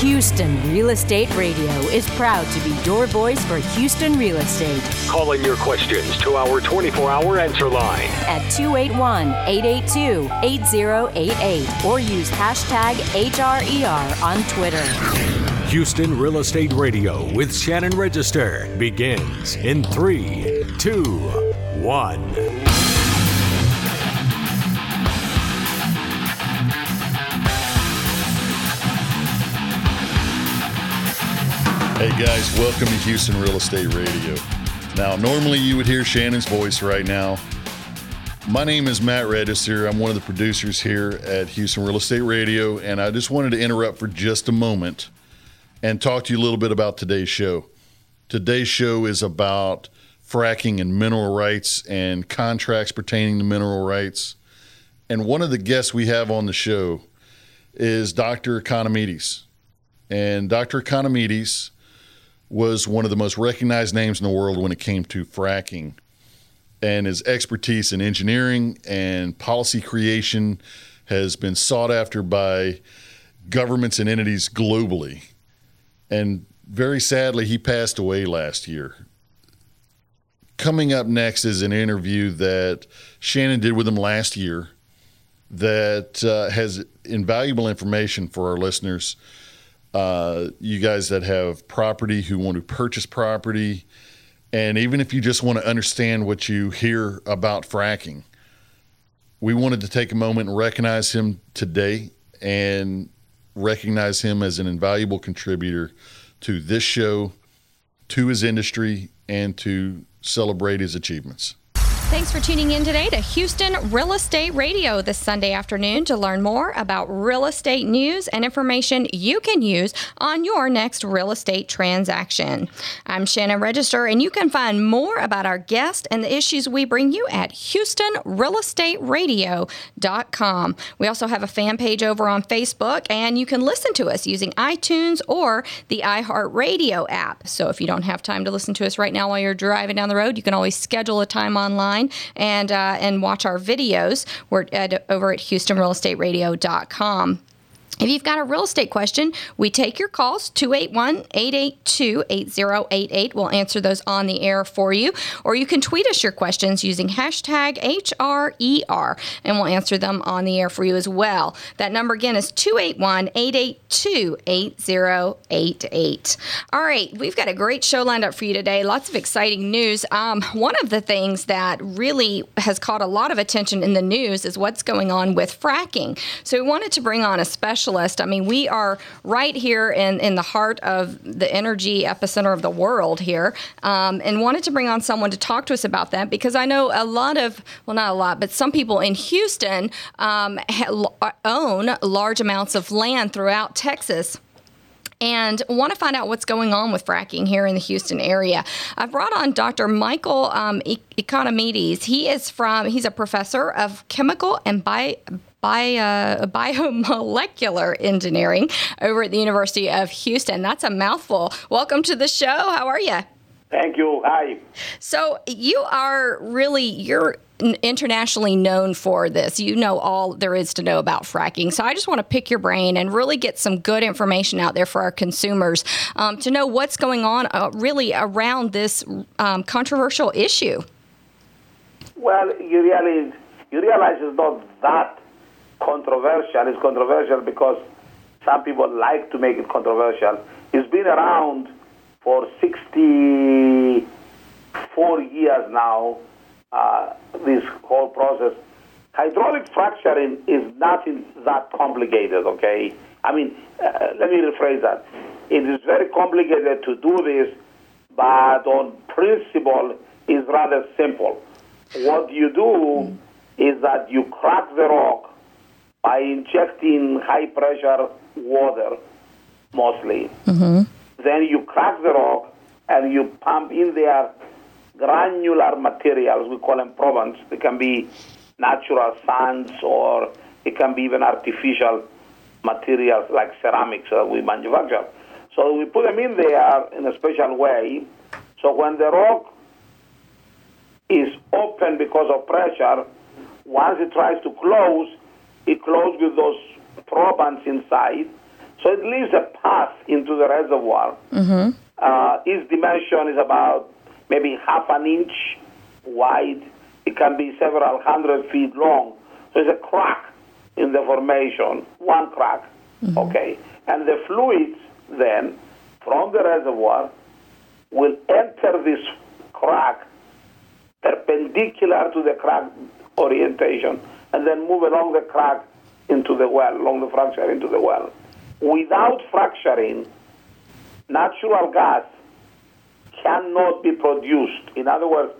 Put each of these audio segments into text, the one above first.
Houston Real Estate Radio is proud to be your voice for Houston real estate. Calling your questions to our 24 hour answer line at 281 882 8088 or use hashtag HRER on Twitter. Houston Real Estate Radio with Shannon Register begins in three, two, one. Hey guys, welcome to Houston Real Estate Radio. Now, normally you would hear Shannon's voice right now. My name is Matt Register. I'm one of the producers here at Houston Real Estate Radio, and I just wanted to interrupt for just a moment and talk to you a little bit about today's show. Today's show is about fracking and mineral rights and contracts pertaining to mineral rights. And one of the guests we have on the show is Dr. Economides. And Dr. Economides was one of the most recognized names in the world when it came to fracking. And his expertise in engineering and policy creation has been sought after by governments and entities globally. And very sadly, he passed away last year. Coming up next is an interview that Shannon did with him last year that uh, has invaluable information for our listeners uh, you guys that have property who want to purchase property, and even if you just want to understand what you hear about fracking, we wanted to take a moment and recognize him today and recognize him as an invaluable contributor to this show, to his industry, and to celebrate his achievements. Thanks for tuning in today to Houston Real Estate Radio this Sunday afternoon to learn more about real estate news and information you can use on your next real estate transaction. I'm Shannon Register, and you can find more about our guest and the issues we bring you at HoustonRealEstateRadio.com. We also have a fan page over on Facebook, and you can listen to us using iTunes or the iHeartRadio app. So if you don't have time to listen to us right now while you're driving down the road, you can always schedule a time online online and uh, and watch our videos. We're at, over at HoustonRealEstateRadio.com. If you've got a real estate question, we take your calls 281 882 8088. We'll answer those on the air for you. Or you can tweet us your questions using hashtag HRER and we'll answer them on the air for you as well. That number again is 281 882 8088. All right, we've got a great show lined up for you today. Lots of exciting news. Um, one of the things that really has caught a lot of attention in the news is what's going on with fracking. So we wanted to bring on a special specialist. I mean, we are right here in, in the heart of the energy epicenter of the world here, um, and wanted to bring on someone to talk to us about that because I know a lot of, well, not a lot, but some people in Houston um, ha- own large amounts of land throughout Texas and want to find out what's going on with fracking here in the Houston area. I've brought on Dr. Michael um, Economides. He is from, he's a professor of chemical and bio, bio, biomolecular engineering over at the University of Houston. That's a mouthful. Welcome to the show. How are you? Thank you. Hi. So you are really you're internationally known for this. You know all there is to know about fracking. So I just want to pick your brain and really get some good information out there for our consumers um, to know what's going on uh, really around this um, controversial issue. Well, you really you realize it's not that controversial. It's controversial because some people like to make it controversial. It's been around for 64 years now, uh, this whole process. Hydraulic fracturing is nothing that complicated, okay? I mean, uh, let me rephrase that. It is very complicated to do this, but on principle is rather simple. What you do is that you crack the rock by injecting high pressure water mostly. Mm-hmm. Then you crack the rock and you pump in there granular materials, we call them proppants. They can be natural sands or it can be even artificial materials like ceramics that we manufacture. So we put them in there in a special way. So when the rock is open because of pressure, once it tries to close, it closes with those proppants inside. So it leaves a path into the reservoir. Mm-hmm. Uh, its dimension is about maybe half an inch wide. It can be several hundred feet long. So it's a crack in the formation, one crack. Okay. And the fluids then from the reservoir will enter this crack perpendicular to the crack orientation and then move along the crack into the well, along the fracture into the well. Without fracturing, natural gas cannot be produced. In other words,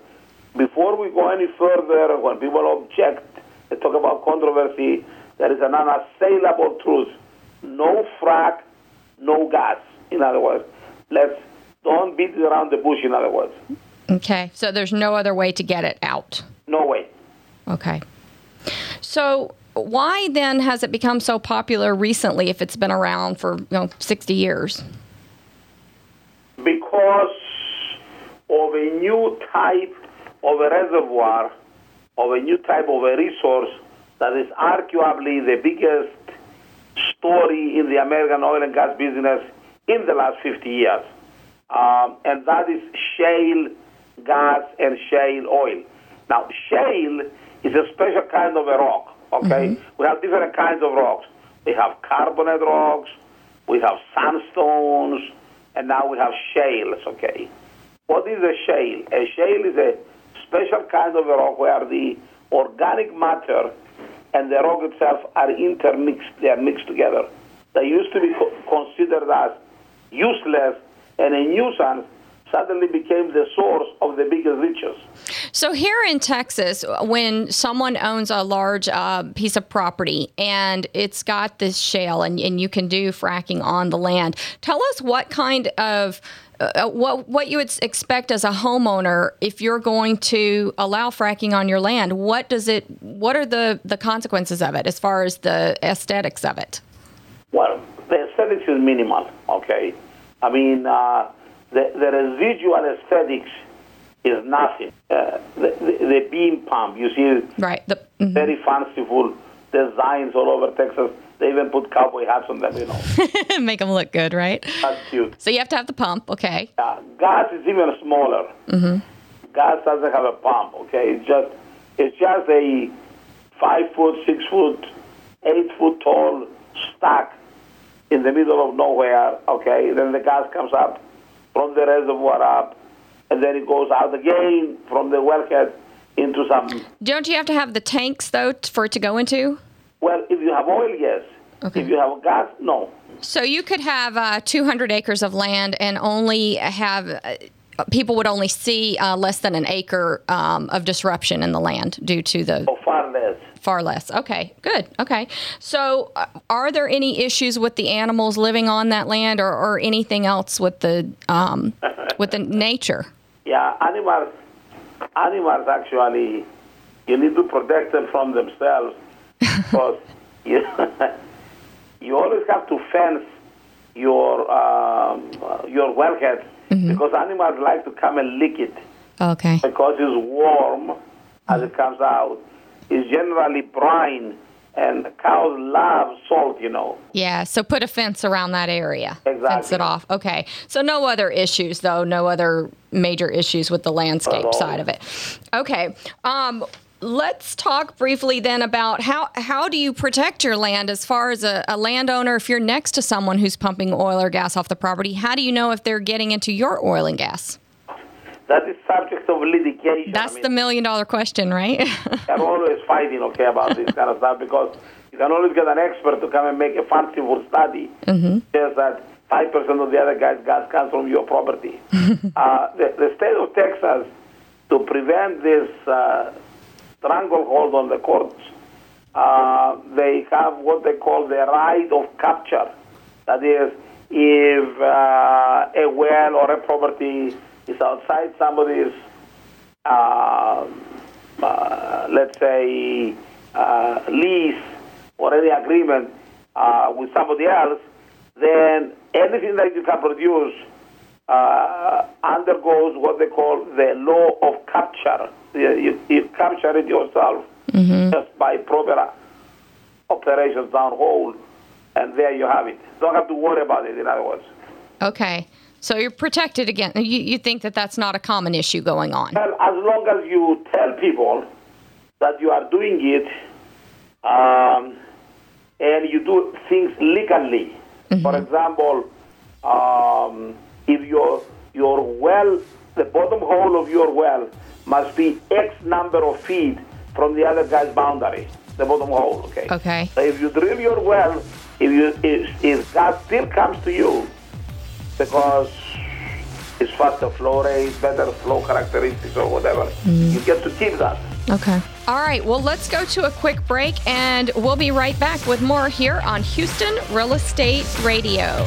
before we go any further, when people object, they talk about controversy, there is an unassailable truth. No frac, no gas. In other words, let's don't beat it around the bush, in other words. Okay. So there's no other way to get it out. No way. Okay. So why then has it become so popular recently if it's been around for, you know, 60 years? Because of a new type of a reservoir, of a new type of a resource that is arguably the biggest story in the American oil and gas business in the last 50 years. Um, and that is shale gas and shale oil. Now, shale is a special kind of a rock, okay? Mm-hmm. We have different kinds of rocks. We have carbonate rocks, we have sandstones, and now we have shales, okay? What is a shale? A shale is a special kind of a rock where the organic matter and the rock itself are intermixed, they are mixed together. They used to be co- considered as useless and a nuisance suddenly became the source of the biggest riches. So here in Texas, when someone owns a large uh, piece of property and it's got this shale and, and you can do fracking on the land, tell us what kind of uh, what what you would expect as a homeowner if you're going to allow fracking on your land. What does it? What are the the consequences of it as far as the aesthetics of it? Well, the aesthetics is minimal, okay? I mean, uh, the, the residual aesthetics is nothing. Uh, the, the, the beam pump, you see Right. The, mhm. very fanciful designs all over Texas. They even put cowboy hats on them, you know. Make them look good, right? That's cute. So you have to have the pump, okay? Uh, gas is even smaller. Mm-hmm. Gas doesn't have a pump. Okay, it's just it's just a five foot, six foot, eight foot tall stack in the middle of nowhere. Okay, then the gas comes up from the reservoir up, and then it goes out again from the wellhead into some. Don't you have to have the tanks though for it to go into? Well, if you have oil, yes. Okay. If you have gas, no. So you could have uh, 200 acres of land and only have uh, people would only see uh, less than an acre um, of disruption in the land due to the Or far less. far less. Okay, good. Okay. So uh, are there any issues with the animals living on that land or, or anything else with the um, with the nature? Yeah, animals. Animals actually, you need to protect them from themselves because you, you always have to fence your um, uh, your wellhead because animals like to come and lick it Okay. because it's warm as it comes out. It's generally brine, and cows love salt. You know. Yeah, so put a fence around that area. Fence it off. Okay. So no other issues though, no other major issues with the landscape side of it. Okay. Um let's talk briefly then about how how do you protect your land as far as a, a landowner if you're next to someone who's pumping oil or gas off the property, how do you know if they're getting into your oil and gas? That is subject of litigation. I That's mean, the million dollar question, right? I'm always fighting, okay, about this kind of stuff because you can always get an expert to come and make a fanciful study. Mm-hmm. Says that five percent of the other guy's gas comes from your property. uh, the, the state of Texas, to prevent this uh, stranglehold on the courts, uh, they have what they call the right of capture. That is, if uh, a well or a property is outside somebody's uh, uh, let's say, uh, lease or any agreement uh, with somebody else, then anything that you can produce uh, undergoes what they call the law of capture. You, you, you capture it yourself just by proper operations downhole. and there you have it. Don't have to worry about it. In other words. Okay. So you're protected again. You, you think that that's not a common issue going on? Well, as long as you tell people that you are doing it, um, and you do things legally. For example, um, if your your well, the bottom hole of your well must be X number of feet from the other guy's boundary, the bottom hole. Okay. Okay. So if you drill your well, if you if, if still comes to you because it's faster flow rate, better flow characteristics, or whatever, mm. you get to keep that. Okay. All right. Well, let's go to a quick break and we'll be right back with more here on Houston Real Estate Radio.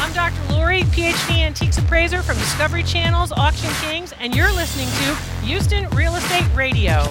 I'm Dr. Lori, PhD Antiques Appraiser from Discovery Channel's Auction Kings, and you're listening to Houston Real Estate Radio.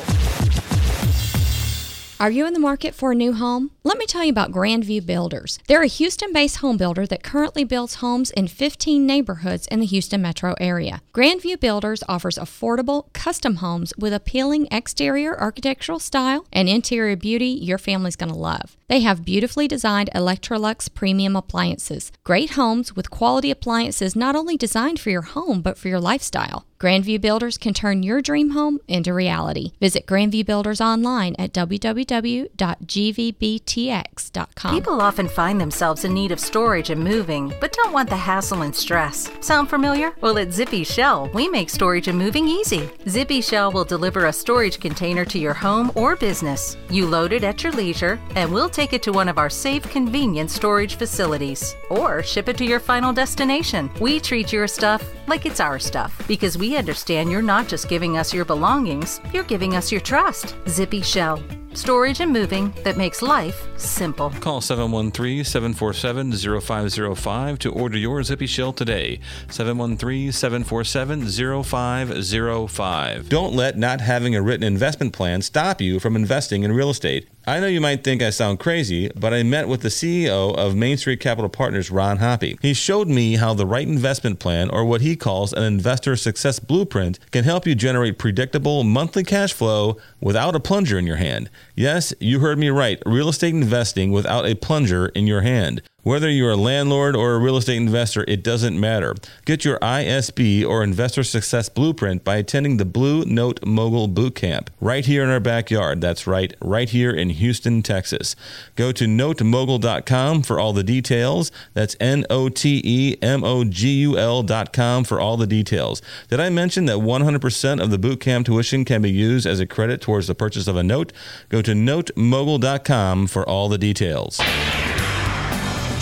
Are you in the market for a new home? Let me tell you about Grandview Builders. They're a Houston based home builder that currently builds homes in 15 neighborhoods in the Houston metro area. Grandview Builders offers affordable, custom homes with appealing exterior architectural style and interior beauty your family's going to love. They have beautifully designed Electrolux premium appliances. Great homes with quality appliances not only designed for your home but for your lifestyle. Grandview Builders can turn your dream home into reality. Visit Grandview Builders online at www.gvbtx.com. People often find themselves in need of storage and moving, but don't want the hassle and stress. Sound familiar? Well, at Zippy Shell, we make storage and moving easy. Zippy Shell will deliver a storage container to your home or business. You load it at your leisure, and we'll take it to one of our safe, convenient storage facilities, or ship it to your final destination. We treat your stuff like it's our stuff because we understand you're not just giving us your belongings, you're giving us your trust. Zippy Shell. Storage and moving that makes life simple. Call 713 747 0505 to order your Zippy Shell today. 713 747 0505. Don't let not having a written investment plan stop you from investing in real estate. I know you might think I sound crazy, but I met with the CEO of Main Street Capital Partners, Ron Hoppy. He showed me how the right investment plan, or what he calls an investor success blueprint, can help you generate predictable monthly cash flow without a plunger in your hand. Yes, you heard me right. Real estate investing without a plunger in your hand. Whether you're a landlord or a real estate investor, it doesn't matter. Get your ISB or Investor Success Blueprint by attending the Blue Note Mogul Boot Camp right here in our backyard. That's right, right here in Houston, Texas. Go to notemogul.com for all the details. That's N O T E M O G U L.com for all the details. Did I mention that 100% of the boot camp tuition can be used as a credit towards the purchase of a note? Go to notemogul.com for all the details.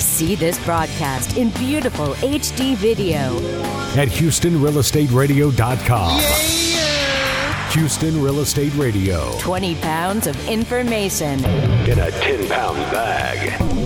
See this broadcast in beautiful HD video. at HoustonRealEstateRadio.com. Houston Real Estate Radio 20 pounds of information. in a 10 pound bag.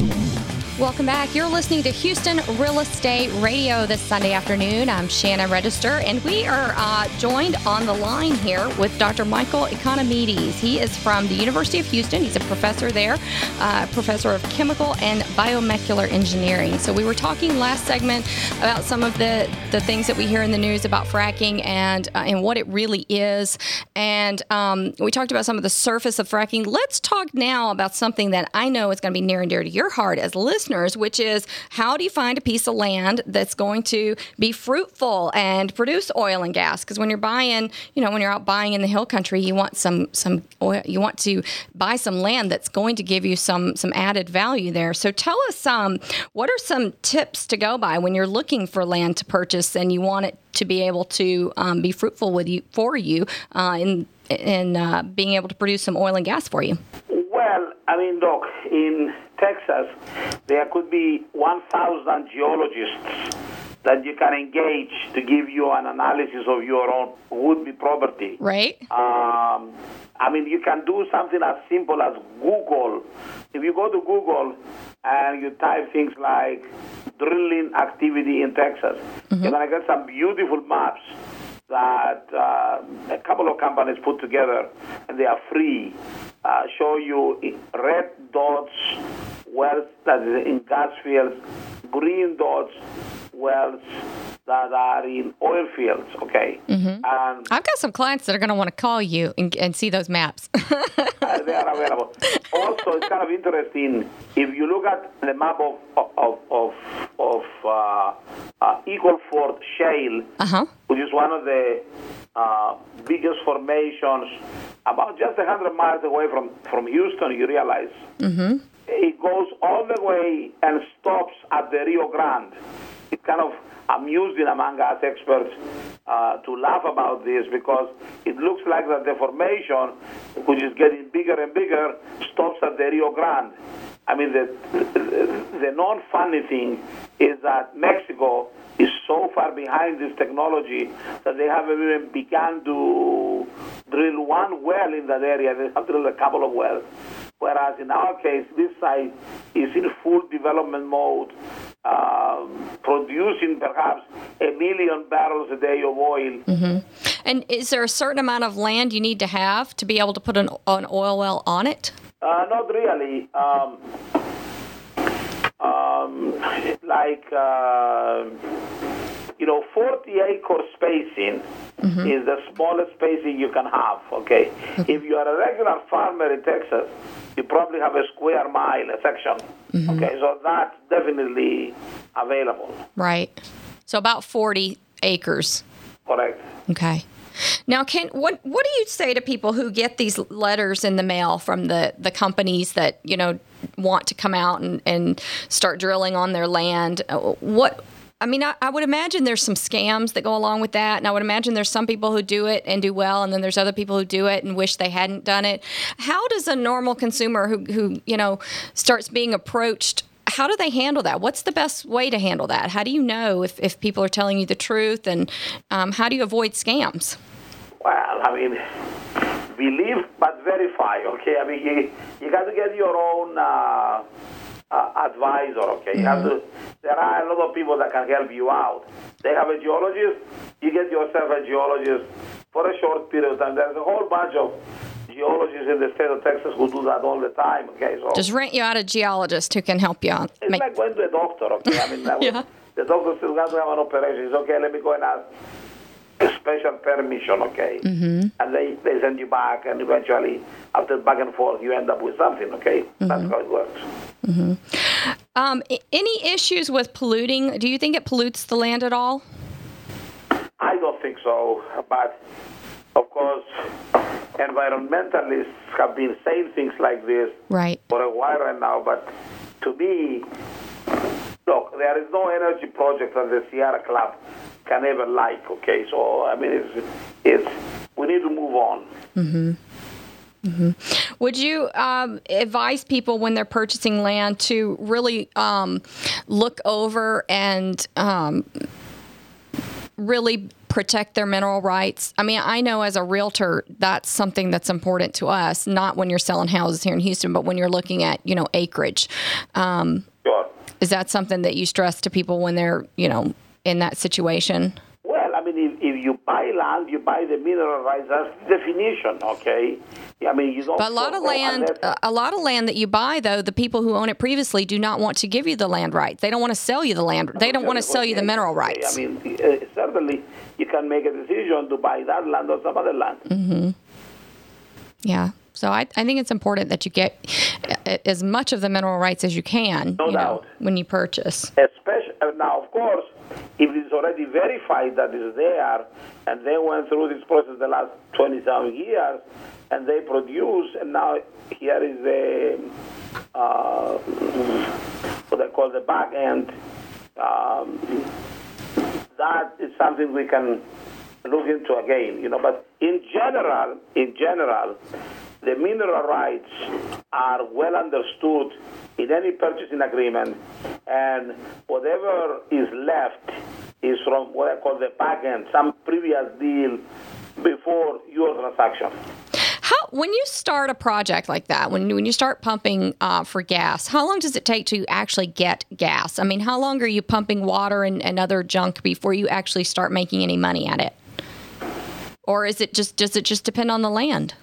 Welcome back. You're listening to Houston Real Estate Radio this Sunday afternoon. I'm Shannon Register, and we are uh, joined on the line here with Dr. Michael Economides. He is from the University of Houston. He's a professor there, uh, professor of chemical and biomolecular engineering. So we were talking last segment about some of the, the things that we hear in the news about fracking and uh, and what it really is. And um, we talked about some of the surface of fracking. Let's talk now about something that I know is going to be near and dear to your heart as listeners, which is how do you find a piece of land that's going to be fruitful and produce oil and gas? Because when you're buying, you know, when you're out buying in the hill country, you want some some oil. You want to buy some land that's going to give you some some added value there. So tell us, um, what are some tips to go by when you're looking for land to purchase and you want it to be able to um, be fruitful with you for you uh, in in uh, being able to produce some oil and gas for you? Well, I mean, look, in Texas, there could be 1,000 geologists that you can engage to give you an analysis of your own would-be property. Right. Um, I mean, you can do something as simple as Google. If you go to Google and you type things like drilling activity in Texas, you're going to get some beautiful maps that uh, a couple of companies put together, and they are free. Uh, show you red dots, wells that is in gas fields, green dots, wells that are in oil fields, okay? Mm-hmm. And I've got some clients that are going to want to call you and, and see those maps. uh, they are available. Also, it's kind of interesting if you look at the map of of of, of uh, uh, Eagle Ford Shale, uh-huh. which is one of the uh, biggest formations, about just 100 miles away from, from Houston, you realize. Mm-hmm. It goes all the way and stops at the Rio Grande. It's kind of amusing among us experts uh, to laugh about this because it looks like that the formation, which is getting bigger and bigger, stops at the Rio Grande. I mean, the, the, the non funny thing is that Mexico is so far behind this technology that they haven't even begun to drill one well in that area. They have drilled a couple of wells. Whereas in our case, this site is in full development mode, uh, producing perhaps a million barrels a day of oil. Mm-hmm. And is there a certain amount of land you need to have to be able to put an, an oil well on it? Uh, not really. Um, um, like, uh, you know, 40 acre spacing Mm-hmm. is the smallest spacing you can have, okay? If you are a regular farmer in Texas, you probably have a square mile, a section, Mm-hmm. okay? So that's definitely available, Right. So about 40 acres. correct? Okay. Now, can what what do you say to people who get these letters in the mail from the the companies that you know want to come out and, and start drilling on their land? Uh, What I mean, I, I would imagine there's some scams that go along with that, and I would imagine there's some people who do it and do well, and then there's other people who do it and wish they hadn't done it. How does a normal consumer who who you know starts being approached? How do they handle that? What's the best way to handle that? How do you know if, if people are telling you the truth, and um, how do you avoid scams? Well, I mean, believe but verify, okay? I mean, you, you got to get your own uh, uh, advisor, okay? You have to, there are a lot of people that can help you out. They have a geologist, you get yourself a geologist for a short period of time. There's a whole bunch of geologists in the state of Texas who do that all the time, okay? So Just rent you out a geologist who can help you out. it's Make, like going to a doctor, okay? I mean, that was- the doctor still got to have an operation. It's okay, let me go and ask special permission, okay? Mm-hmm. And they, they send you back, and eventually, after back and forth, you end up with something, okay? That's how it works. um, i- any issues with polluting? Do you think it pollutes the land at all? I don't think so, but of course, environmentalists have been saying things like this Right. for a while right now, but to me, look, there is no energy project that the Sierra Club can ever like, okay? So, I mean, it's, it's we need to move on. Would you um, advise people when they're purchasing land to really um, look over and um, really protect their mineral rights? I mean, I know as a realtor, that's something that's important to us. Not when you're selling houses here in Houston, but when you're looking at you know acreage. Um, Sure. is that something that you stress to people when they're you know in that situation? Well, I mean, if, if you buy land, you buy the mineral rights. That's definition, okay? I mean, you don't. But a lot of land, a lot of land that you buy, though, the people who own it previously do not want to give you the land rights. They don't want to sell you the land. They don't want to sell you the mineral rights. I mean, uh, certainly you can make a decision to buy that land or some other land. Mm-hmm. Yeah. So I, I think it's important that you get uh, as much of the mineral rights as you can. No you know, when you purchase. Especially uh, now, of course, if it's already verified that it's there, and they went through this process the last 27 years, and they produce, and now here is the uh, what they call the back end. Um, that is something we can look into again, you know. But in general, in general, the mineral rights are well understood in any purchasing agreement, and whatever is left is from what I call the back end, some previous deal before your transaction. How when you start a project like that, when when you start pumping uh, for gas, how long does it take to actually get gas? I mean, how long are you pumping water and, and other junk before you actually start making any money at it? Or is it just does it just depend on the land?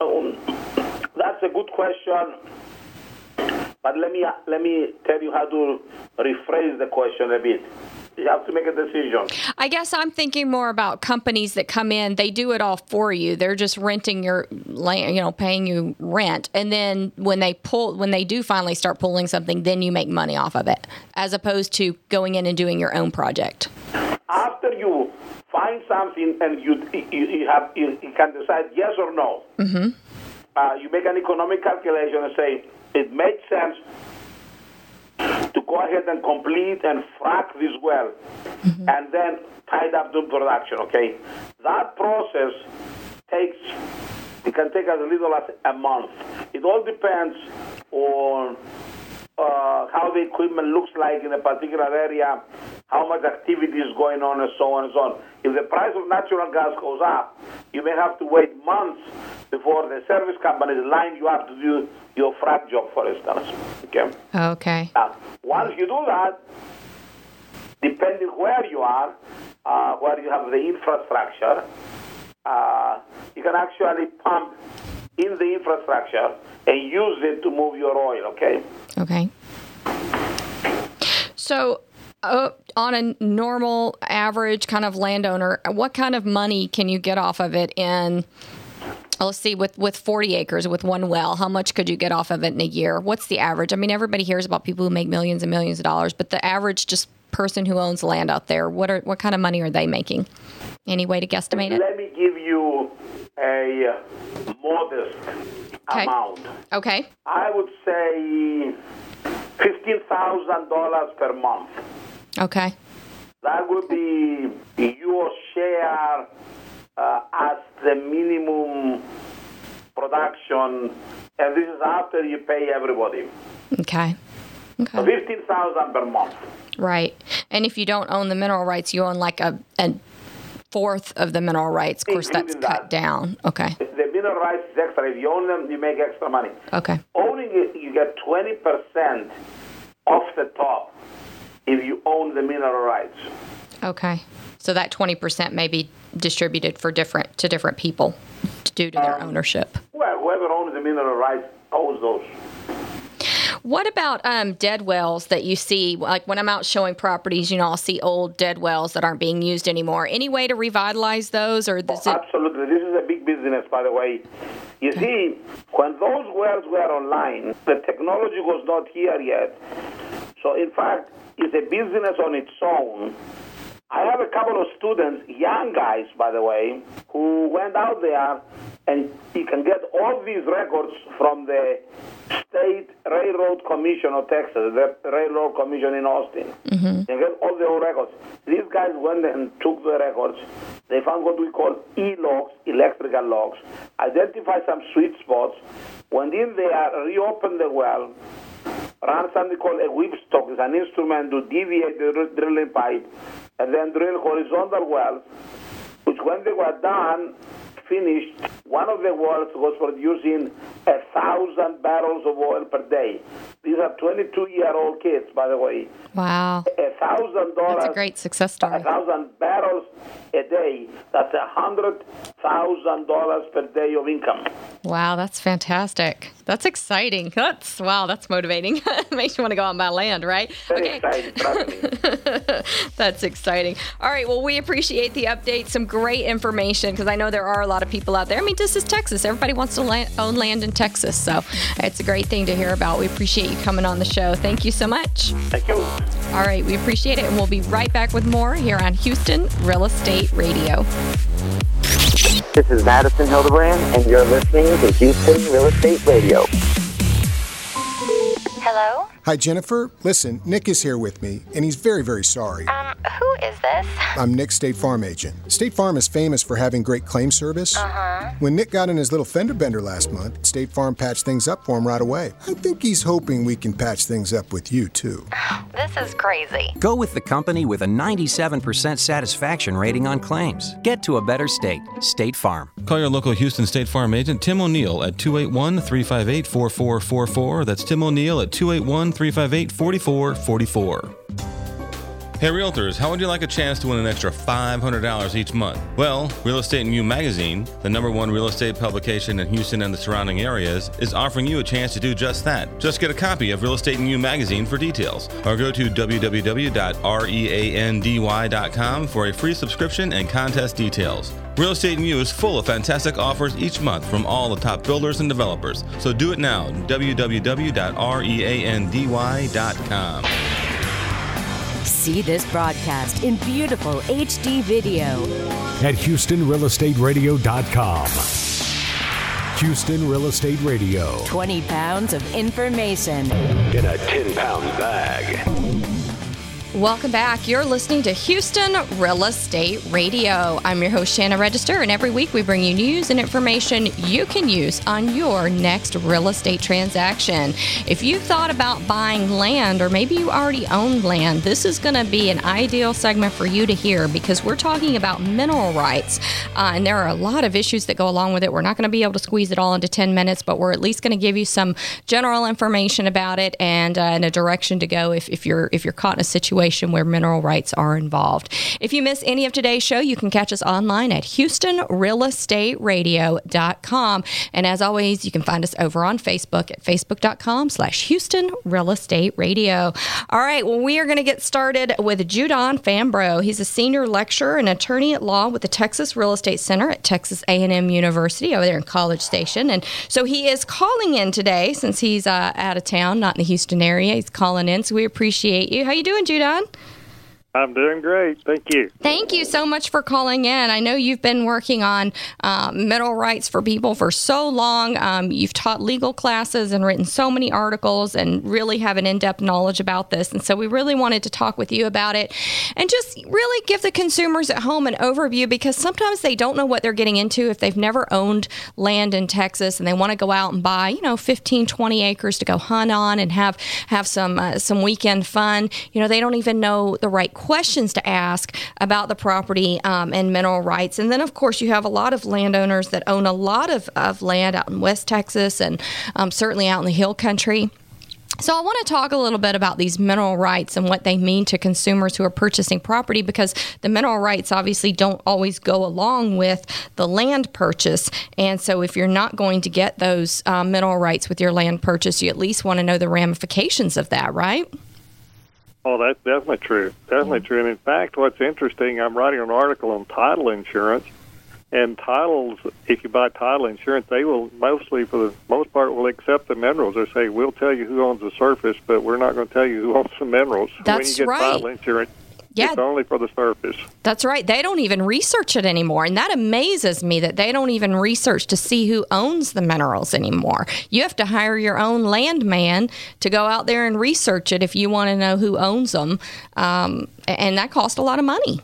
Um, that's a good question. But let me let me tell you how to rephrase the question a bit. You have to make a decision. I guess I'm thinking more about companies that come in. They do it all for you. They're just renting your land, you know, paying you rent, and then when they pull, when they do finally start pulling something, then you make money off of it, as opposed to going in and doing your own project. After you find something and you you, you have you, you can decide yes or no. Mm-hmm. Uh, you make an economic calculation and say it makes sense to go ahead and complete and frack this well and then tie it up to production, okay? That process takes, it can take as little as a month. It all depends on uh, how the equipment looks like in a particular area, how much activity is going on, and so on and so on. If the price of natural gas goes up, you may have to wait months before the service companies line you up to do your frac job, for instance. Okay. Okay. Now, once you do that, depending where you are, uh, where you have the infrastructure, uh, you can actually pump in the infrastructure and use it to move your oil. Okay. Okay. So, uh, on a normal, average kind of landowner, what kind of money can you get off of it in? Let's see, with, with 40 acres, with one well, how much could you get off of it in a year? What's the average? I mean, everybody hears about people who make millions and millions of dollars, but the average just person who owns land out there, what are what kind of money are they making? Any way to guesstimate it? Let me give you a modest Okay. amount. Okay. I would say fifteen thousand dollars per month. Okay. That would be your share uh, as the minimum production, and this is after you pay everybody. Okay. So Okay. fifteen thousand per month. Right. And if you don't own the mineral rights, you own like a, a fourth of the mineral rights. Of course, that's cut that. down. Okay. The mineral rights is extra. If you own them, you make extra money. Okay. Owning it, you get twenty percent off the top if you own the mineral rights. Okay. So that 20% may be distributed for different to different people due to their ownership. Well, whoever owns the mineral rights owns those. What about um, dead wells that you see? Like when I'm out showing properties, you know, I'll see old dead wells that aren't being used anymore. Any way to revitalize those, or it? Absolutely. This is a big business, by the way. You see, when those wells were online, the technology was not here yet. So, in fact, it's a business on its own. I have a couple of students, young guys, by the way, who went out there, and you can get all these records from the State Railroad Commission of Texas, the Railroad Commission in Austin. Mm-hmm. You can get all the old records. These guys went and took the records. They found what we call E-logs, electrical logs, identified some sweet spots, went in there, reopened the well, ran something called a whipstock. It's an instrument to deviate the drilling pipe and then drill horizontal wells, which when they were done, finished, one of the wells was producing a thousand barrels of oil per day. These are 22-year-old kids, by the way. Wow, A thousand dollars. that's a great success story. A thousand barrels a day. That's a hundred thousand dollars per day of income. Wow, that's fantastic. That's exciting. That's wow, that's motivating. Makes you want to go out and buy land, right? Very exciting. That's exciting. All right. Well, we appreciate the update. Some great information because I know there are a lot of people out there. I mean, this is Texas. Everybody wants to land, own land in Texas. So it's a great thing to hear about. We appreciate you coming on the show. Thank you so much. Thank you. All right. We appreciate it. And we'll be right back with more here on Houston Real Estate Radio. This is Madison Hildebrand, and you're listening to Houston Real Estate Radio. Hello? Hi, Jennifer. Listen, Nick is here with me, and he's very, very sorry. Um, who is this? I'm Nick's State Farm agent. State Farm is famous for having great claim service. Uh-huh. When Nick got in his little fender bender last month, State Farm patched things up for him right away. I think he's hoping we can patch things up with you, too. This is crazy. Go with the company with a 97% satisfaction rating on claims. Get to a better state. State Farm. Call your local Houston State Farm agent Tim O'Neill at 281 358 4444. That's Tim O'Neill at 281 358 4444. Hey realtors, how would you like a chance to win an extra $500 each month? Well, Real Estate You magazine, the number one real estate publication in Houston and the surrounding areas, is offering you a chance to do just that. Just get a copy of Real Estate You magazine for details, or go to www.reandy.com for a free subscription and contest details. Real Estate You is full of fantastic offers each month from all the top builders and developers. So do it now. www.reandy.com. See this broadcast in beautiful HD video at HoustonRealEstateRadio.com. Houston Real Estate Radio. 20 pounds of information in a 10 pound bag. Welcome back. You're listening to Houston Real Estate Radio. I'm your host, Shannon Register, and every week we bring you news and information you can use on your next real estate transaction. If you thought about buying land, or maybe you already own land, this is going to be an ideal segment for you to hear because we're talking about mineral rights. Uh, and there are a lot of issues that go along with it. We're not going to be able to squeeze it all into 10 minutes, but we're at least going to give you some general information about it and, uh, and a direction to go if, if, you're, if you're caught in a situation situation where mineral rights are involved. If you miss any of today's show, you can catch us online at HoustonRealEstateRadio.com. And as always, you can find us over on Facebook at Facebook.com slash Houston Real Estate Radio. All right, well, we are going to get started with Judon Fambrough. He's a senior lecturer and attorney at law with the Texas Real Estate Center at Texas A&M University over there in College Station. And so he is calling in today since he's uh, out of town, not in the Houston area. He's calling in, so we appreciate you. How you doing, Judon? done I'm doing great. Thank you. Thank you so much for calling in. I know you've been working on um, mineral rights for people for so long. Um, you've taught legal classes and written so many articles and really have an in depth knowledge about this. And so we really wanted to talk with you about it and just really give the consumers at home an overview because sometimes they don't know what they're getting into if they've never owned land in Texas and they want to go out and buy, you know, 15, 20 acres to go hunt on and have, have some, uh, some weekend fun. You know, they don't even know the right questions to ask about the property um, and mineral rights. And then, of course, you have a lot of landowners that own a lot of, of land out in West Texas and um, certainly out in the hill country. So, I want to talk a little bit about these mineral rights and what they mean to consumers who are purchasing property because the mineral rights obviously don't always go along with the land purchase. And so, if you're not going to get those um, mineral rights with your land purchase, you at least want to know the ramifications of that, right? Oh, that's definitely true. Definitely true. And in fact, what's interesting, I'm writing an article on title insurance, and titles, if you buy title insurance, they will mostly, for the most part, will accept the minerals. They say, we'll tell you who owns the surface, but we're not going to tell you who owns the minerals. That's when you get right. title insurance, Yeah. it's only for the surface. That's right. They don't even research it anymore. And that amazes me that they don't even research to see who owns the minerals anymore. You have to hire your own landman to go out there and research it if you want to know who owns them. Um, and that costs a lot of money.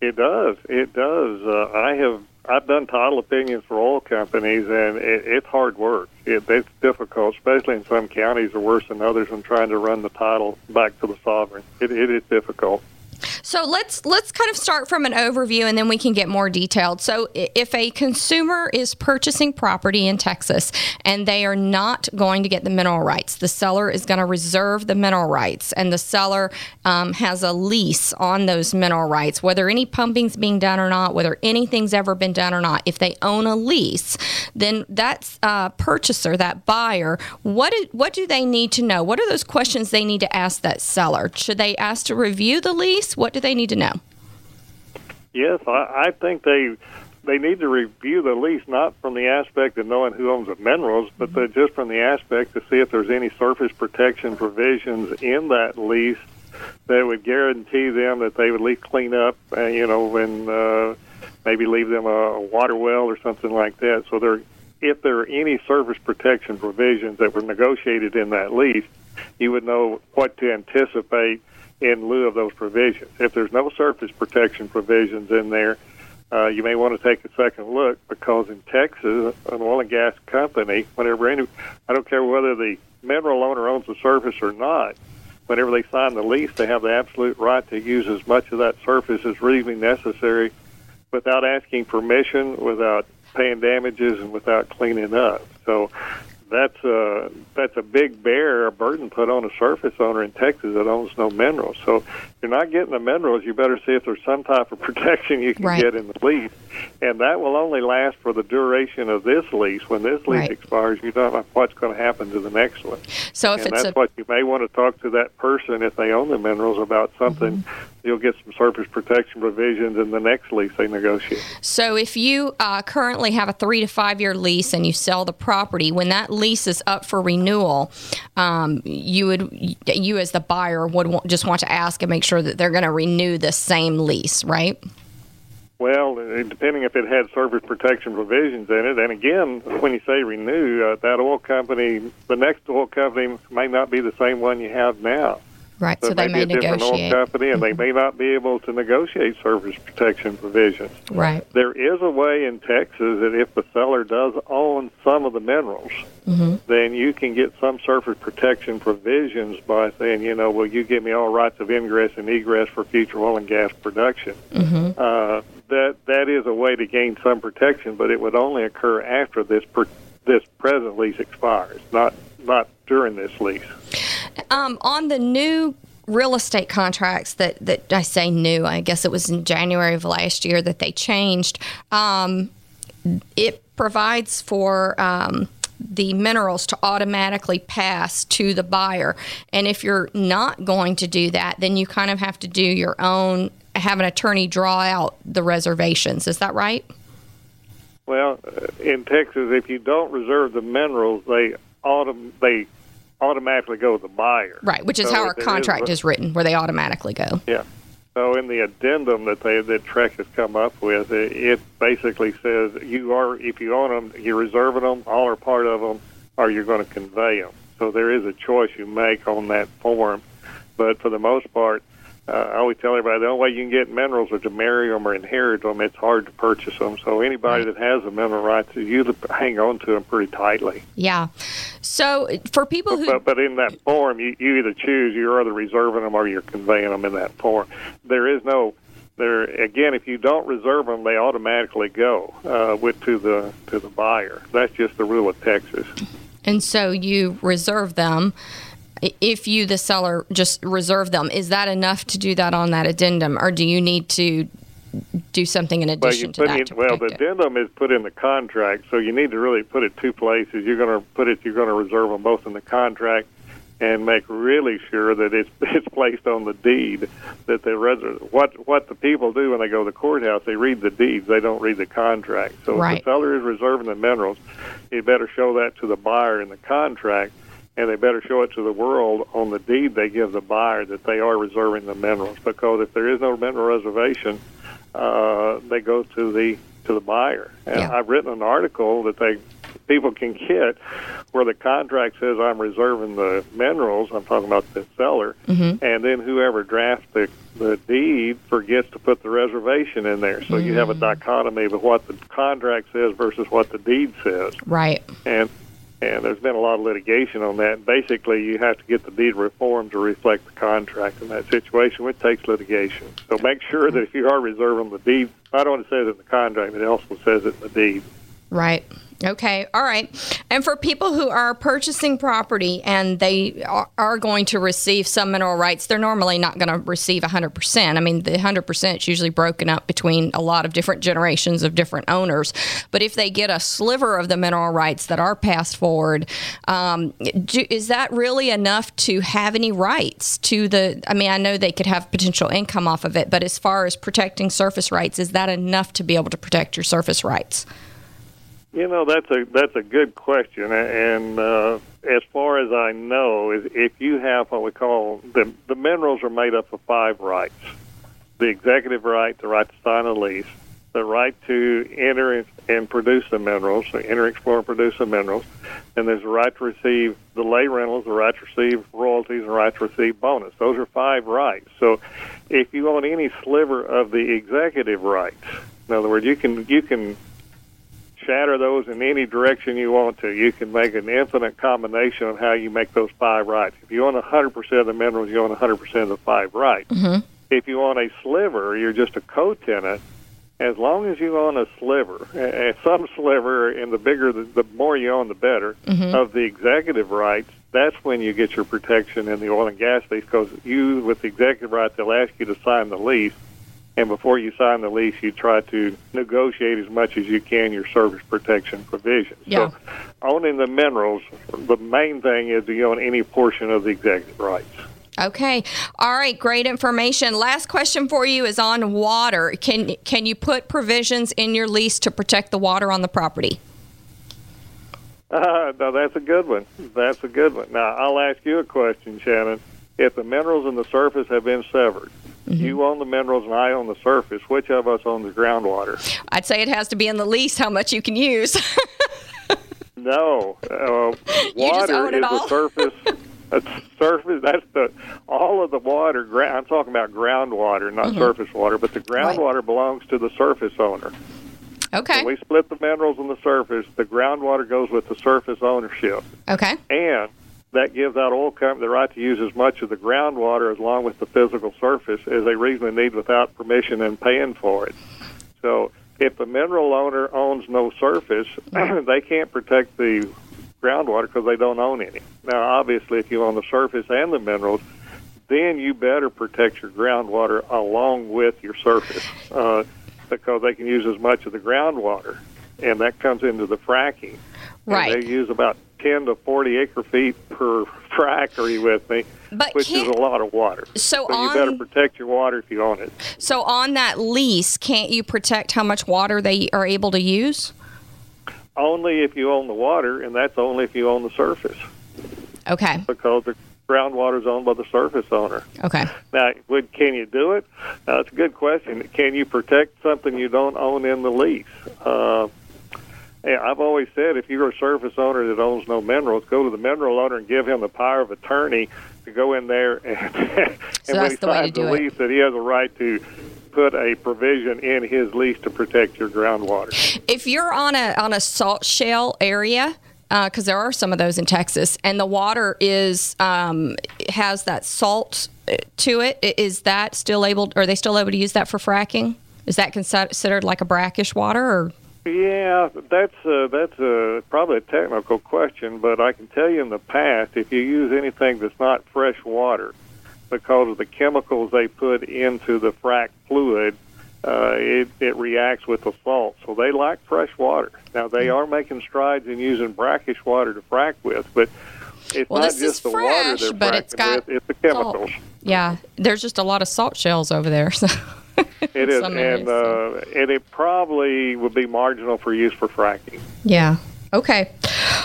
It does. It does. Uh, I have. I've done title opinions for oil companies, and it, it's hard work. It, it's difficult, especially in some counties are worse than others in trying to run the title back to the sovereign. It, it is difficult. So let's let's kind of start from an overview and then we can get more detailed. So if a consumer is purchasing property in Texas and they are not going to get the mineral rights, the seller is going to reserve the mineral rights, and the seller um, has a lease on those mineral rights, whether any pumping's being done or not, whether anything's ever been done or not. If they own a lease, then that uh, purchaser, that buyer, what do, what do they need to know? What are those questions they need to ask that seller? Should they ask to review the lease? What do they need to know? Yes, I, I think they they need to review the lease not from the aspect of knowing who owns the minerals, but just from the aspect to see if there's any surface protection provisions in that lease that would guarantee them that they would at least clean up, uh, you know, and uh, maybe leave them a, a water well or something like that. So if there are any surface protection provisions that were negotiated in that lease, you would know what to anticipate in lieu of those provisions. If there's no surface protection provisions in there, uh, you may want to take a second look because in Texas, an oil and gas company, whenever any, I don't care whether the mineral owner owns the surface or not, whenever they sign the lease, they have the absolute right to use as much of that surface as reasonably necessary without asking permission, without paying damages, and without cleaning up. So that's a that's a big bear, a burden put on a surface owner in Texas that owns no minerals. So if you're not getting the minerals, you better see if there's some type of protection you can Right. get in the lease, and that will only last for the duration of this lease. When this lease Right. expires, you don't know what's going to happen to the next one. So if and it's that's a what you may want to talk to that person if they own the minerals about something. Mm-hmm. You'll get some surface protection provisions in the next lease they negotiate. So if you uh, currently have a three to five year lease and you sell the property, when that lease is up for renewal, um, you would you as the buyer would want, just want to ask and make sure that they're going to renew the same lease, right? Well, depending if it had surface protection provisions in it, and again, when you say renew, uh, that oil company, the next oil company may not be the same one you have now. Right. So, it they may may be a different negotiate. Mm-hmm. company, and they may not be able to negotiate surface protection provisions. Right. There is a way in Texas that if the seller does own some of the minerals, Mm-hmm. then you can get some surface protection provisions by saying, you know, well, you give me all rights of ingress and egress for future oil and gas production. Mm-hmm. Uh, that that is a way to gain some protection, but it would only occur after this per, this present lease expires, not not during this lease. Um, on the new real estate contracts that, that I say new, I guess it was in January of last year that they changed. Um, it provides for um, the minerals to automatically pass to the buyer. And if you're not going to do that, then you kind of have to do your own, have an attorney draw out the reservations. Is that right? Well, uh, in Texas, if you don't reserve the minerals, they autom- they automatically go to the buyer. Right, which is So how our contract a- is written, where they automatically go. Yeah. So in the addendum that they that TREC has come up with, it, it basically says you are if you own them, you're reserving them, all or part of them, or you're going to convey them. So there is a choice you make on that form, but for the most part, uh, I always tell everybody the only way you can get minerals is to marry them or inherit them. It's hard to purchase them. So anybody that has the mineral rights, you hang on to them pretty tightly. Yeah. So for people who But, but in that form, you, you either choose you're either reserving them or you're conveying them in that form. There is no there again. If you don't reserve them, they automatically go uh, with to the to the buyer. That's just the rule of Texas. And so you reserve them. If you, the seller, just reserve them, is that enough to do that on that addendum, or do you need to do something in Well, addition you to that? in, to well, the it? addendum is put in the contract, so you need to really put it two places. You're going to put it. You're going to reserve them both in the contract, and make really sure that it's it's placed on the deed. That the res- what what the people do when they go to the courthouse, they read the deeds. They don't read the contract. So Right. if the seller is reserving the minerals, he better show that to the buyer in the contract. And they better show it to the world on the deed they give the buyer that they are reserving the minerals. Because if there is no mineral reservation, uh, they go to the to the buyer. And Yeah. I've written an article that they people can get where the contract says I'm reserving the minerals. I'm talking about the seller, Mm-hmm. and then whoever drafts the the deed forgets to put the reservation in there. So you Mm. have a dichotomy of what the contract says versus what the deed says Right. and and there's been a lot of litigation on that. Basically, you have to get the deed reformed to reflect the contract in that situation, which takes litigation. So make sure that if you are reserving the deed, I don't only says it in the contract, but it also says it in the deed. Right. Okay. All right. And for people who are purchasing property and they are, going to receive some mineral rights, they're normally not going to receive 100%. I mean, the 100% is usually broken up between a lot of different generations of different owners. But if they get a sliver of the mineral rights that are passed forward, um, do, is that really enough to have any rights to the? I mean, I know they could have potential income off of it, but as far as protecting surface rights, is that enough to be able to protect your surface rights? You know, that's a that's a good question, and uh, as far as I know, if you have what we call the the minerals are made up of five rights: the executive right, the right to sign a lease, the right to enter and produce the minerals, so enter, explore, and produce the minerals, and there's the right to receive the lay rentals, the right to receive royalties, and the right to receive bonus. Those are five rights. So, if you own any sliver of the executive rights, in other words, you can you can shatter those in any direction you want to. You can make an infinite combination of how you make those five rights. If you own 100% of the minerals, you own 100% of the five rights. Mm-hmm. If you own a sliver, you're just a co-tenant, as long as you own a sliver, and some sliver, and the bigger, the, the more you own, the better, Mhm. of the executive rights, that's when you get your protection in the oil and gas lease because you, with the executive rights, they'll ask you to sign the lease. And before you sign the lease, you try to negotiate as much as you can your surface protection provisions. Yeah. So, owning the minerals, the main thing is you own any portion of the executive rights? Okay. All right. Great information. Last question for you is on water. Can can you put provisions in your lease to protect the water on the property? Uh, no, that's a good one. That's a good one. Now, I'll ask you a question, Shannon. If the minerals in the surface have been severed, you own the minerals and I own the surface, which of us owns the groundwater? I'd say it has to be in the lease how much you can use. No. Uh, water is all? the surface. A surface. That's the all of the water. Gra- I'm talking about groundwater, not Mhm. surface water. But the groundwater belongs to the surface owner. okay. We split the minerals on the surface, the groundwater goes with the surface ownership. Okay. and that gives that oil company the right to use as much of the groundwater as long with the physical surface as they reasonably need without permission and paying for it. So if the mineral owner owns no surface, they can't protect the groundwater because they don't own any. Now, obviously, if you own the surface and the minerals, then you better protect your groundwater along with your surface uh, because they can use as much of the groundwater, and that comes into the fracking. And Right. they use about 10 to 40 acre feet per are you with me? But Which is a lot of water. So you on- better protect your water if you own it. So on that lease, can't you protect how much water they are able to use? Only if you own the water, and that's only if you own the surface Okay. because the groundwater is owned by the surface owner. Okay. Now, would, can you do it? Uh, that's a good question. Can you protect something you don't own in the lease? Uh, yeah, I've always said if you're a surface owner that owns no minerals, go to the mineral owner and give him the power of attorney to go in there and, So and when that's he the way to signs do the it. lease that he has a right to put a provision in his lease to protect your groundwater. If you're on a on a salt shale area, because there are some of those in Texas, and the water is um, has that salt uh, to it. Is that still able? Are they still able to use that for fracking? Is that considered like a brackish water? Or Yeah, that's uh, that's uh, probably a technical question, but I can tell you in the past, if you use anything that's not fresh water, because of the chemicals they put into the frac fluid, uh, it it reacts with the salt. So they like fresh water. Now they are making strides in using brackish water to frac with, but it's Well, not this is just the water fresh, they're but it's got with; it's the chemicals. yeah, there's just a lot of salt shells over there. So It is, and uh, and it probably would be marginal for use for fracking. yeah. Okay.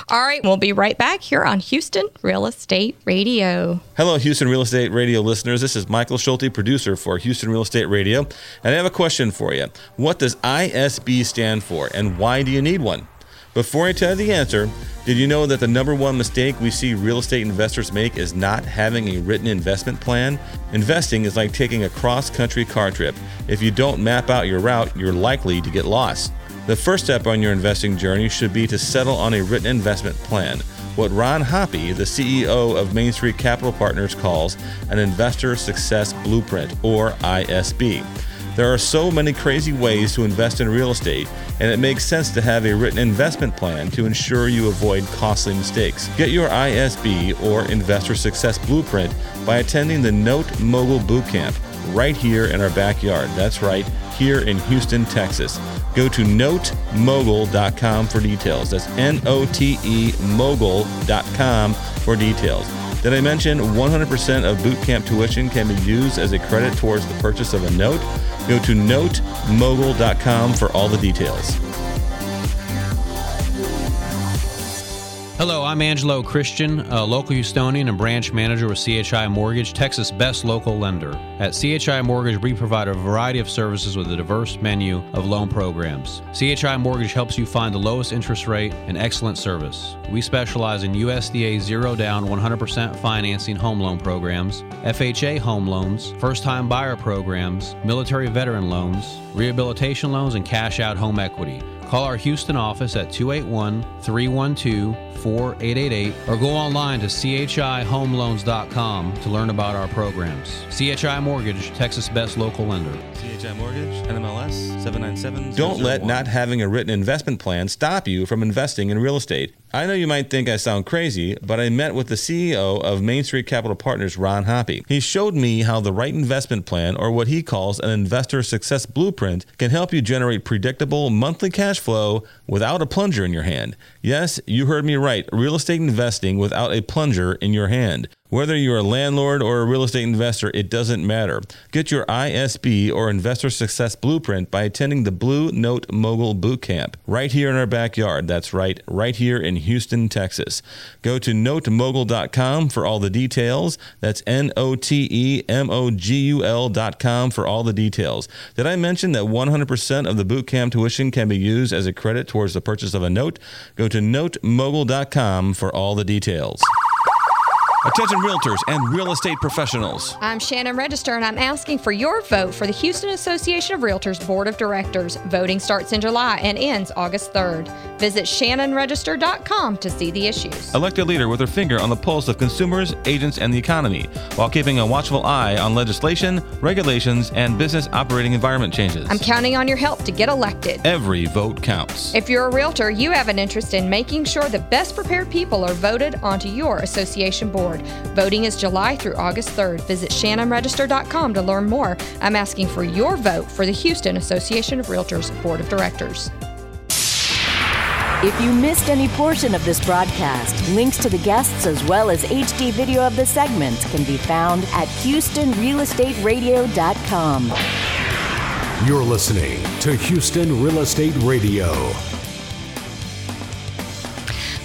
All right. We'll be right back here on Houston Real Estate Radio. Hello, Houston Real Estate Radio listeners. This is Michael Schulte, producer for Houston Real Estate Radio. And I have a question for you. What does ISB stand for, and why do you need one? Before I tell you the answer, did you know that the number one mistake we see real estate investors make is not having a written investment plan? Investing is like taking a cross country car trip. If you don't map out your route, you're likely to get lost. The first step on your investing journey should be to settle on a written investment plan, what Ron Hoppy, the CEO of Main Street Capital Partners, calls an Investor Success Blueprint, or ISB. There are so many crazy ways to invest in real estate, and it makes sense to have a written investment plan to ensure you avoid costly mistakes. Get your ISB or Investor Success Blueprint by attending the Note Mogul Bootcamp right here in our backyard. That's right, here in Houston, Texas. Go to notemogul.com for details. That's N O T E mogul.com for details. Did I mention 100% of bootcamp tuition can be used as a credit towards the purchase of a note? Go to notemogul.com for all the details. Hello, I'm Angelo Christian, a local Houstonian and branch manager with CHI Mortgage, Texas' best local lender. At CHI Mortgage, we provide a variety of services with a diverse menu of loan programs. CHI Mortgage helps you find the lowest interest rate and excellent service. We specialize in USDA zero down 100% financing home loan programs, FHA home loans, first time buyer programs, military veteran loans, rehabilitation loans, and cash out home equity. Call our Houston office at 281 312 4888 or go online to chihomeloans.com to learn about our programs. CHI Mortgage, Texas' best local lender. CHI Mortgage, NMLS 797. Don't let not having a written investment plan stop you from investing in real estate. I know you might think I sound crazy, but I met with the CEO of Main Street Capital Partners, Ron Hoppy. He showed me how the right investment plan, or what he calls an investor success blueprint, can help you generate predictable monthly cash flow without a plunger in your hand. Yes, you heard me right. Real estate investing without a plunger in your hand. Whether you're a landlord or a real estate investor, it doesn't matter. Get your ISB or Investor Success Blueprint by attending the Blue Note Mogul Boot Camp right here in our backyard. That's right, right here in Houston, Texas. Go to notemogul.com for all the details. That's N O T E M O G U L.com for all the details. Did I mention that 100% of the boot camp tuition can be used as a credit towards the purchase of a note? Go to notemogul.com for all the details. Attention realtors and real estate professionals. I'm Shannon Register, and I'm asking for your vote for the Houston Association of Realtors Board of Directors. Voting starts in July and ends August 3rd. Visit shannonregister.com to see the issues. Elect a leader with her finger on the pulse of consumers, agents, and the economy, while keeping a watchful eye on legislation, regulations, and business operating environment changes. I'm counting on your help to get elected. Every vote counts. If you're a realtor, you have an interest in making sure the best prepared people are voted onto your association board. Voting is July through August 3rd. Visit shannonregister.com to learn more. I'm asking for your vote for the Houston Association of Realtors Board of Directors. If you missed any portion of this broadcast, links to the guests as well as HD video of the segments can be found at HoustonRealEstateRadio.com. You're listening to Houston Real Estate Radio.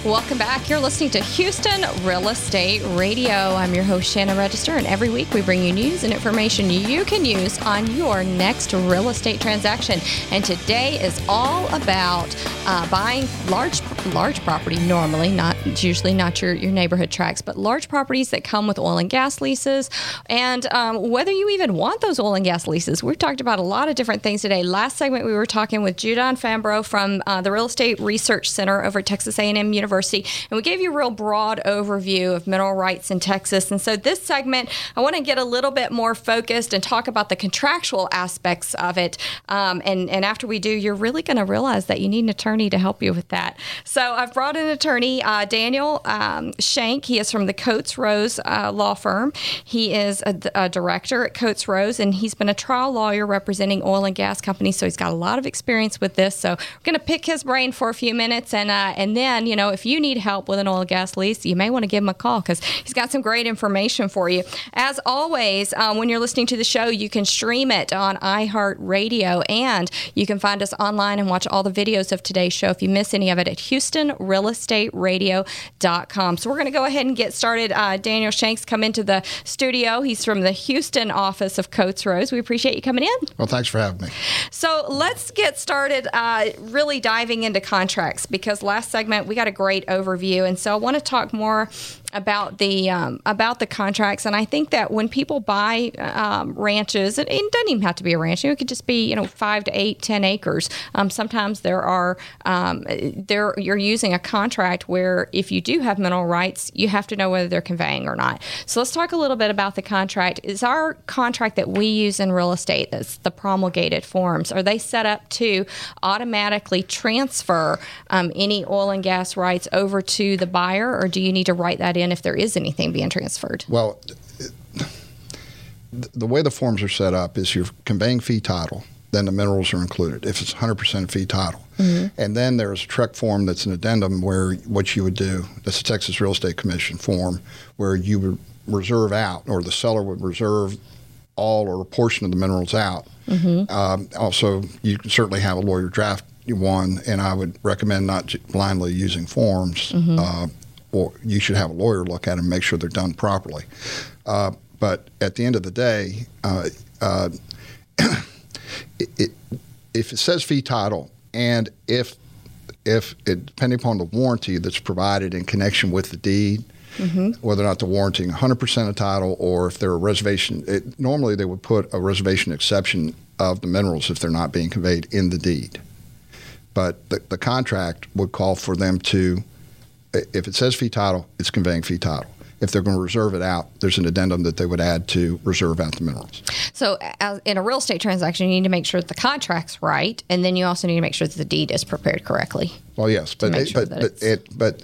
Welcome back. You're listening to Houston Real Estate Radio. I'm your host, Shannon Register, and every week we bring you news and information you can use on your next real estate transaction. And today is all about uh, buying large large property normally, not usually not your, your neighborhood tracks, but large properties that come with oil and gas leases, and um, whether you even want those oil and gas leases. We've talked about a lot of different things today. Last segment we were talking with Judon Fambrough from uh, the Real Estate Research Center over at Texas A&M University, and we gave you a real broad overview of mineral rights in Texas. And so this segment, I want to get a little bit more focused and talk about the contractual aspects of it. Um, and and after we do, you're really going to realize that you need an attorney to help you with that. So I've brought an attorney, uh, Daniel um, Shank. He is from the Coates Rose uh, law firm. He is a, a, director at Coates Rose, and he's been a trial lawyer representing oil and gas companies. So he's got a lot of experience with this. So we're going to pick his brain for a few minutes, and uh, and then you know if you need help with an oil and gas lease, you may want to give him a call because he's got some great information for you. As always, um, when you're listening to the show, you can stream it on iHeartRadio, and you can find us online and watch all the videos of today's show if you miss any of it at Houston realestateradio.com. So we're going to go ahead and get started. Uh, Daniel Shanks come into the studio. He's from the Houston office of Coates Rose. We appreciate you coming in. Well, thanks for having me. So let's get started uh, really diving into contracts because last segment we got a great overview. And so I want to talk more about the um, about the contracts, and I think that when people buy um, ranches, and it doesn't even have to be a ranch; it could just be you know five to eight, ten acres. Um, sometimes there are um, there you're using a contract where if you do have mineral rights, you have to know whether they're conveying or not. So let's talk a little bit about the contract. Is our contract that we use in real estate that's the promulgated forms? Are they set up to automatically transfer um, any oil and gas rights over to the buyer, or do you need to write that in if there is anything being transferred? Well, the way the forms are set up is you're conveying fee title, then the minerals are included if it's 100% fee title. Mm-hmm. And then there's a TREC form that's an addendum where what you would do, that's a Texas Real Estate Commission form, where you would reserve out, or the seller would reserve all or a portion of the minerals out. Mm-hmm. Um, also, you can certainly have a lawyer draft one, and I would recommend not blindly using forms. Mm-hmm. Uh, or you should have a lawyer look at them and make sure they're done properly. Uh, but at the end of the day, uh, uh, it, it, if it says fee title and if if it, depending upon the warranty that's provided in connection with the deed, mm-hmm. whether or not they're warranting 100% of title or if they're a reservation, it, normally they would put a reservation exception of the minerals if they're not being conveyed in the deed. but the, the contract would call for them to, if it says fee title, it's conveying fee title. If they're going to reserve it out, there's an addendum that they would add to reserve out the minerals. So, as, in a real estate transaction, you need to make sure that the contract's right, and then you also need to make sure that the deed is prepared correctly. Well, yes, but it, sure but but, it, but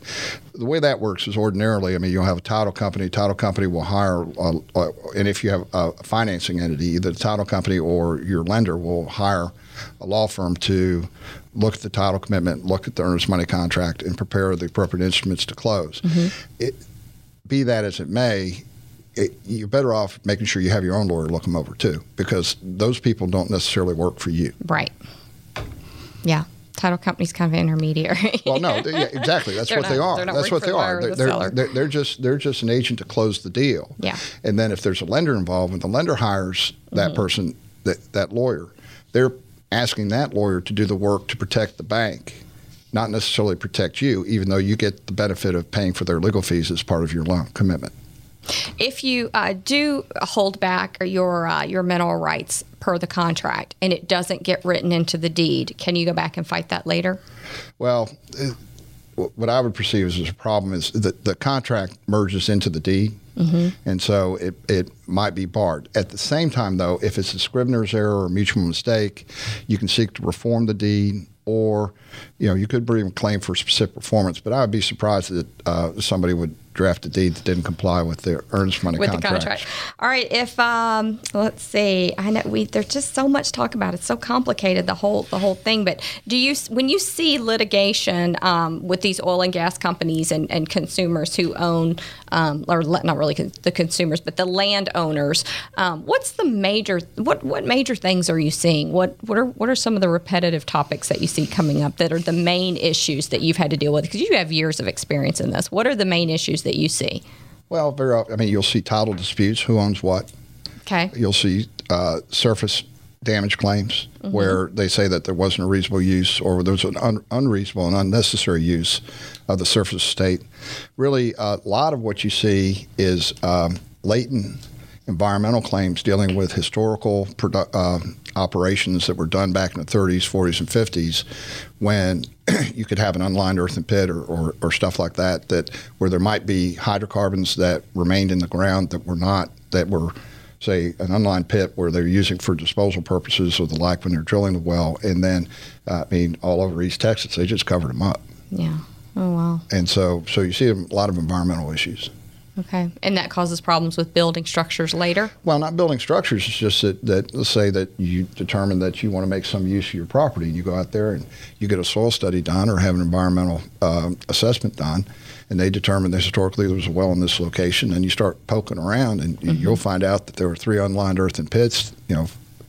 the way that works is ordinarily. I mean, you'll have a title company. Title company will hire, uh, uh, and if you have a financing entity, either the title company or your lender will hire a law firm to look at the title commitment, look at the earnest money contract, and prepare the appropriate instruments to close. It, be that as it may. It, you're better off making sure you have your own lawyer look them over too, because those people don't necessarily work for you. Right. Yeah. Title companies kind of intermediary. Well, no, yeah, exactly. That's what they not- are. they're That's what they the are. They're, the they're, they're, just they're just an agent to close the deal. Yeah. And then if there's a lender involved, when the lender hires that Mhm. person, that that lawyer, they're asking that lawyer to do the work to protect the bank, not necessarily protect you, even though you get the benefit of paying for their legal fees as part of your loan commitment. If you uh, do hold back your uh, your mineral rights per the contract and it doesn't get written into the deed, can you go back and fight that later? Well, what I would perceive as a problem is that the contract merges into the deed. Mm-hmm. And so it, it might be barred. At the same time, though, if it's a scrivener's error or mutual mistake, you can seek to reform the deed, or you know you could bring a claim for specific performance. But I would be surprised that uh, somebody would draft a deed that didn't comply with their earnest money with contract. the contract. All right, if um, let's see, I know we there's just so much talk about. It's so complicated the whole the whole thing. But do you when you see litigation um, with these oil and gas companies and, and consumers who own um, or not really con- the consumers but the landowners, um, what's the major what what major things are you seeing? What what are what are some of the repetitive topics that you see coming up that are the main issues that you've had to deal with because you have years of experience in this? What are the main issues that you see? Well, very. I mean, you'll see title disputes. Who owns what? Okay. You'll see uh, surface damage claims Mhm. where they say that there wasn't a reasonable use or there was an un- unreasonable and unnecessary use of the surface estate. Really, a lot of what you see is um, latent environmental claims dealing with historical produ- uh, operations that were done back in the 30s, 40s, and 50s when you could have an unlined earthen pit or, or, or stuff like that, that where there might be hydrocarbons that remained in the ground that were not, that were, say, an unlined pit where they're using for disposal purposes or the like when they're drilling the well. And then, uh, I mean, all over East Texas, they just covered them up. Yeah. Oh wow. And so, so you see a lot of environmental issues. Okay. And that causes problems with building structures later? Well, not building structures. It's just that, that let's say that you determine that you want to make some use of your property, and you go out there and you get a soil study done or have an environmental uh, assessment done, and they determine that historically there was a well in this location, and you start poking around, and you'll find out that there were three unlined earthen pits, you know,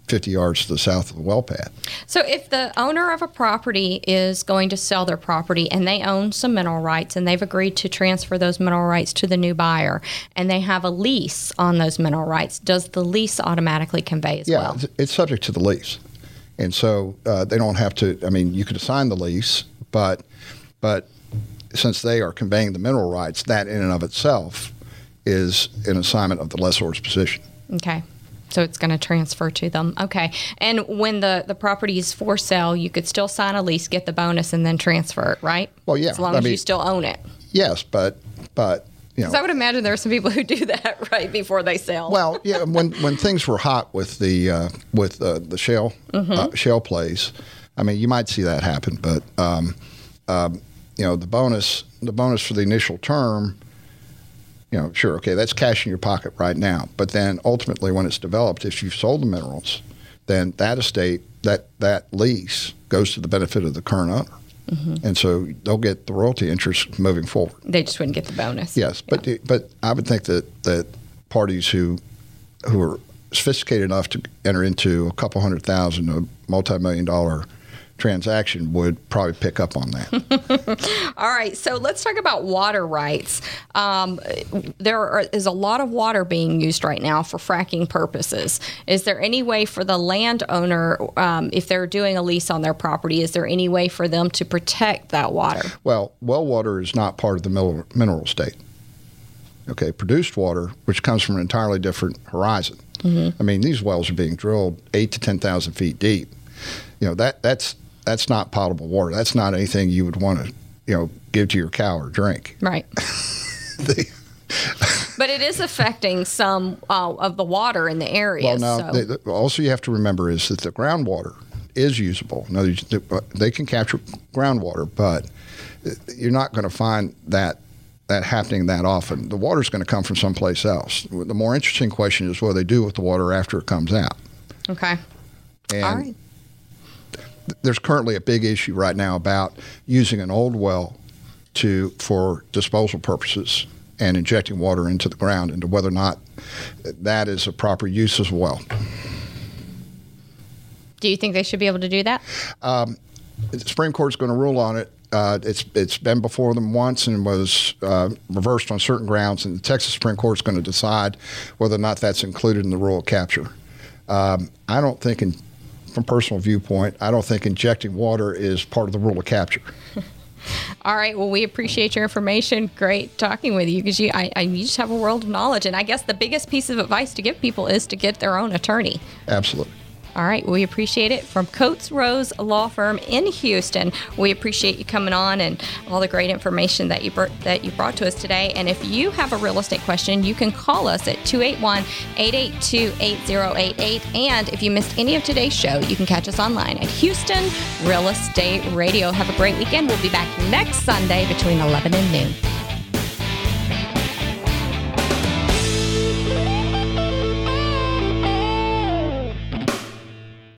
50 yards to the south of the well pad. So, if the owner of a property is going to sell their property and they own some mineral rights and they've agreed to transfer those mineral rights to the new buyer and they have a lease on those mineral rights, does the lease automatically convey as yeah, well? it's, it's subject to the lease, and so uh, they don't have to. I mean, you could assign the lease, but but since they are conveying the mineral rights, that in and of itself is an assignment of the lessor's position. Okay. So it's going to transfer to them. Okay. And when the, the property is for sale, you could still sign a lease, get the bonus, and then transfer it, right? Well, yeah, As long I as you still own it. Yes, but but you know. I would imagine there are some people who do that right before they sell. Well, yeah, when when things were hot with the uh, with uh, the shale uh, Mhm. shale plays, I mean, you might see that happen, but um, um, you know, the bonus the bonus for the initial term, you know, sure, okay, that's cash in your pocket right now, but then ultimately, when it's developed, if you've sold the minerals, then that estate that that lease goes to the benefit of the current owner, Mhm. and so they'll get the royalty interest moving forward. They just wouldn't get the bonus. Yes, but but I would think that that parties who who are sophisticated enough to enter into a couple hundred thousand, a multi-million dollar transaction would probably pick up on that. All right, so let's talk about water rights. Um, there are, is a lot of water being used right now for fracking purposes. Is there any way for the landowner, um, if they're doing a lease on their property, is there any way for them to protect that water? well, well water is not part of the mineral, mineral state. Okay, produced water, which comes from an entirely different horizon. Mhm. I mean, these wells are being drilled eight to ten thousand feet deep. You know that that's that's not potable water. That's not anything you would want to, you know, give to your cow or drink. Right. but it is affecting some uh, of the water in the area. Well, now, so. the, the, also you have to remember is that the groundwater is usable. Now, they can capture groundwater, but you're not going to find that that happening that often. The water's going to come from someplace else. The more interesting question is what do they do with the water after it comes out. Okay. And All right. There's currently a big issue right now about using an old well to for disposal purposes and injecting water into the ground into whether or not that is a proper use as well. Do you think they should be able to do that? Um, the Supreme Court's going to rule on it. Uh, it's it's been before them once and was uh, reversed on certain grounds, and the Texas Supreme Court's going to decide whether or not that's included in the rule of capture. Um, I don't think, in, from personal viewpoint, I don't think injecting water is part of the rule of capture. All right. Well, we appreciate your information. Great talking with you because you, I, I, you just have a world of knowledge. And I guess the biggest piece of advice to give people is to get their own attorney. Absolutely. All right, we appreciate it from Coates Rose Law Firm in Houston. We appreciate you coming on and all the great information that you br- that you brought to us today. And if you have a real estate question, you can call us at 281-882-8088. And if you missed any of today's show, you can catch us online at Houston Real Estate Radio. Have a great weekend. We'll be back next Sunday between 11 and noon.